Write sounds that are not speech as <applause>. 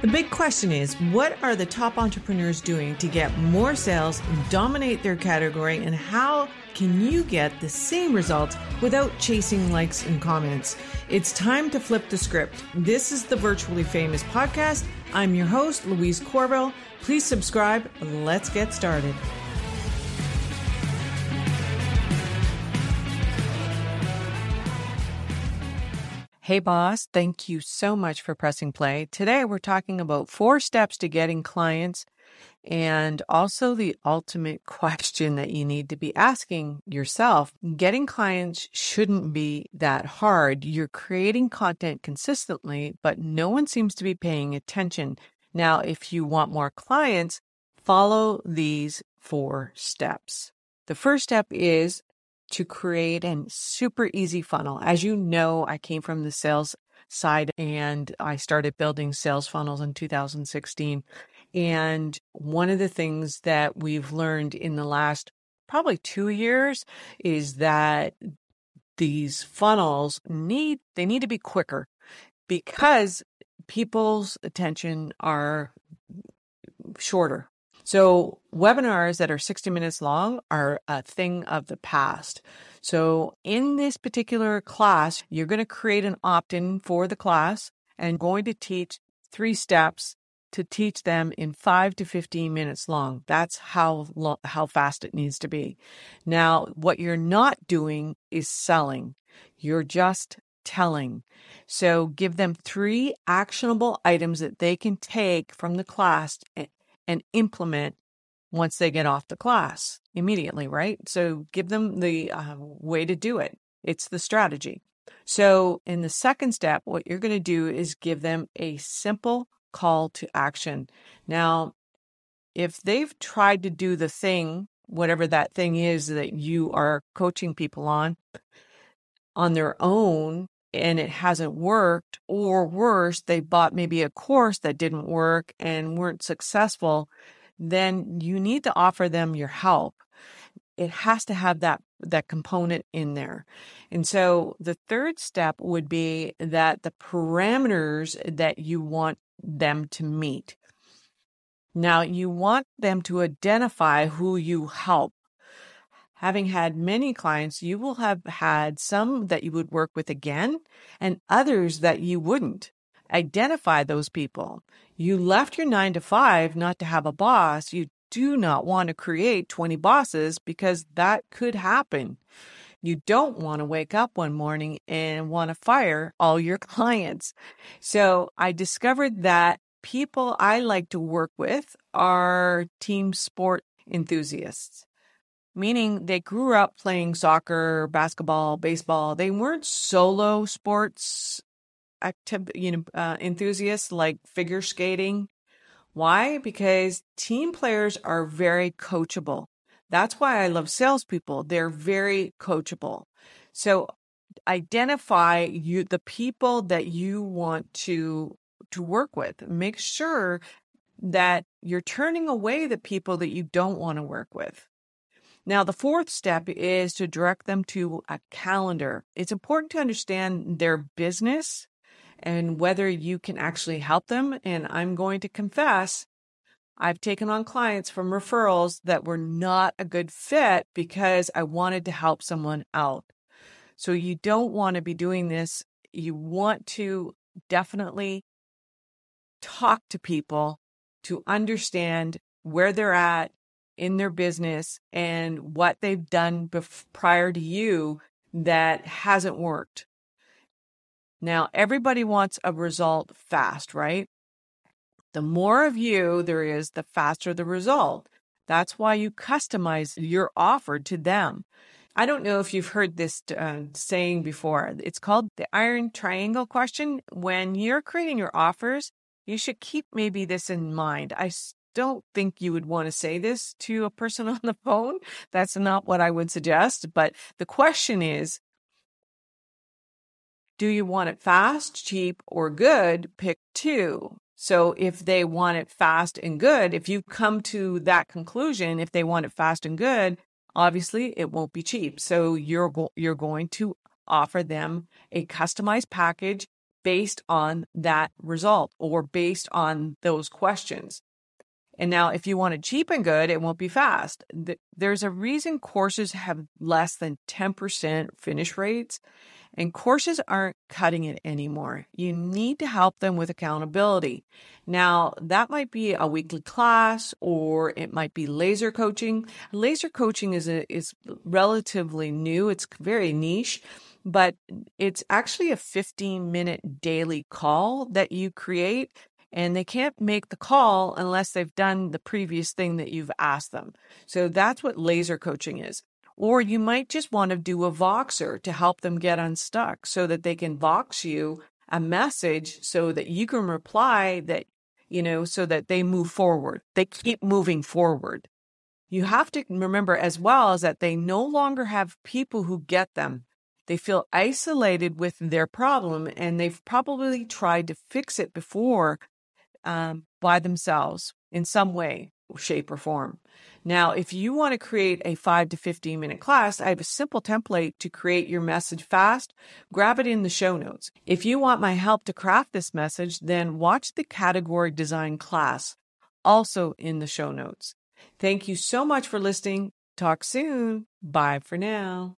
The big question is what are the top entrepreneurs doing to get more sales, dominate their category, and how can you get the same results without chasing likes and comments? It's time to flip the script. This is the Virtually Famous podcast. I'm your host, Louise Corbell. Please subscribe. Let's get started. Hey, boss, thank you so much for pressing play. Today, we're talking about four steps to getting clients and also the ultimate <laughs> question that you need to be asking yourself. Getting clients shouldn't be that hard. You're creating content consistently, but no one seems to be paying attention. Now, if you want more clients, follow these four steps. The first step is to create a super easy funnel. As you know, I came from the sales side and I started building sales funnels in 2016. And one of the things that we've learned in the last probably two years is that these funnels need, they need to be quicker because people's attention are shorter. So webinars that are 60 minutes long are a thing of the past. So in this particular class, you're going to create an opt-in for the class and going to teach three steps to teach them in 5 to 15 minutes long. That's how lo- how fast it needs to be. Now, what you're not doing is selling. You're just telling. So give them three actionable items that they can take from the class and implement once they get off the class immediately, right? So give them the uh, way to do it. It's the strategy. So in the second step, what you're going to do is give them a simple call to action. Now, if they've tried to do the thing, whatever that thing is that you are coaching people on, on their own, and it hasn't worked, or worse, they bought maybe a course that didn't work and weren't successful, then you need to offer them your help. It has to have that that component in there. And so the third step would be that the parameters that you want them to meet. Now, you want them to identify who you help having had many clients, you will have had some that you would work with again and others that you wouldn't. Identify those people. You left your nine to five not to have a boss. You do not want to create 20 bosses because that could happen. You don't want to wake up one morning and want to fire all your <laughs> clients. So I discovered that people I like to work with are team sport enthusiasts meaning they grew up playing soccer, basketball, baseball. They weren't solo sports active, you know, uh, enthusiasts like figure skating. Why? Because team players are very coachable. That's why I love salespeople. They're very coachable. So identify you the people that you want to to work with. Make sure that you're turning away the people that you don't want to work with. Now, the fourth step is to direct them to a calendar. It's important to understand their business and whether you can actually help them. And I'm going to confess, I've taken on clients from referrals that were not a good fit because I wanted to help someone out. So you don't want to be doing this. You want to definitely talk to people to understand where they're at in their business and what they've done bef- prior to you that hasn't worked. Now, everybody wants a result fast, right? The more of you there is, the faster the result. That's why you customize your offer to them. I don't know if you've heard this uh, saying before. It's called the iron triangle question. When you're creating your offers, you should keep maybe this in mind. I don't think you would want to say this to a person <laughs> on the phone. That's not what I would suggest. But the question is, do you want it fast, cheap, or good? Pick two. So if they want it fast and good, if you come to that conclusion, if they want it fast and good, obviously it won't be cheap. So you're go- you're going to offer them a customized package based on that result or based on those questions. And now, if you want it cheap and good, it won't be fast. There's a reason courses have less than 10% finish rates, and courses aren't cutting it anymore. You need to help them with accountability. Now, that might be a weekly class or it might be laser coaching. Laser coaching is a, is relatively new. It's very niche, but it's actually a 15 minute daily call that you create and they can't make the call unless they've done the previous thing that you've asked them. So that's what laser coaching is. Or you might just want to do a Voxer to help them get unstuck so that they can Vox you a message so that you can reply that, you know, so that they move forward. They keep moving forward. You have to remember as well as that they no longer have people who get them. They feel isolated with their problem and they've probably tried to fix it before um, by themselves in some way, shape, or form. Now, if you want to create a 5 to 15 minute class, I have a simple template to create your message fast. Grab it in the show notes. If you want my help to craft this message, then watch the category design class, also in the show notes. Thank you so much for listening. Talk soon. Bye for now.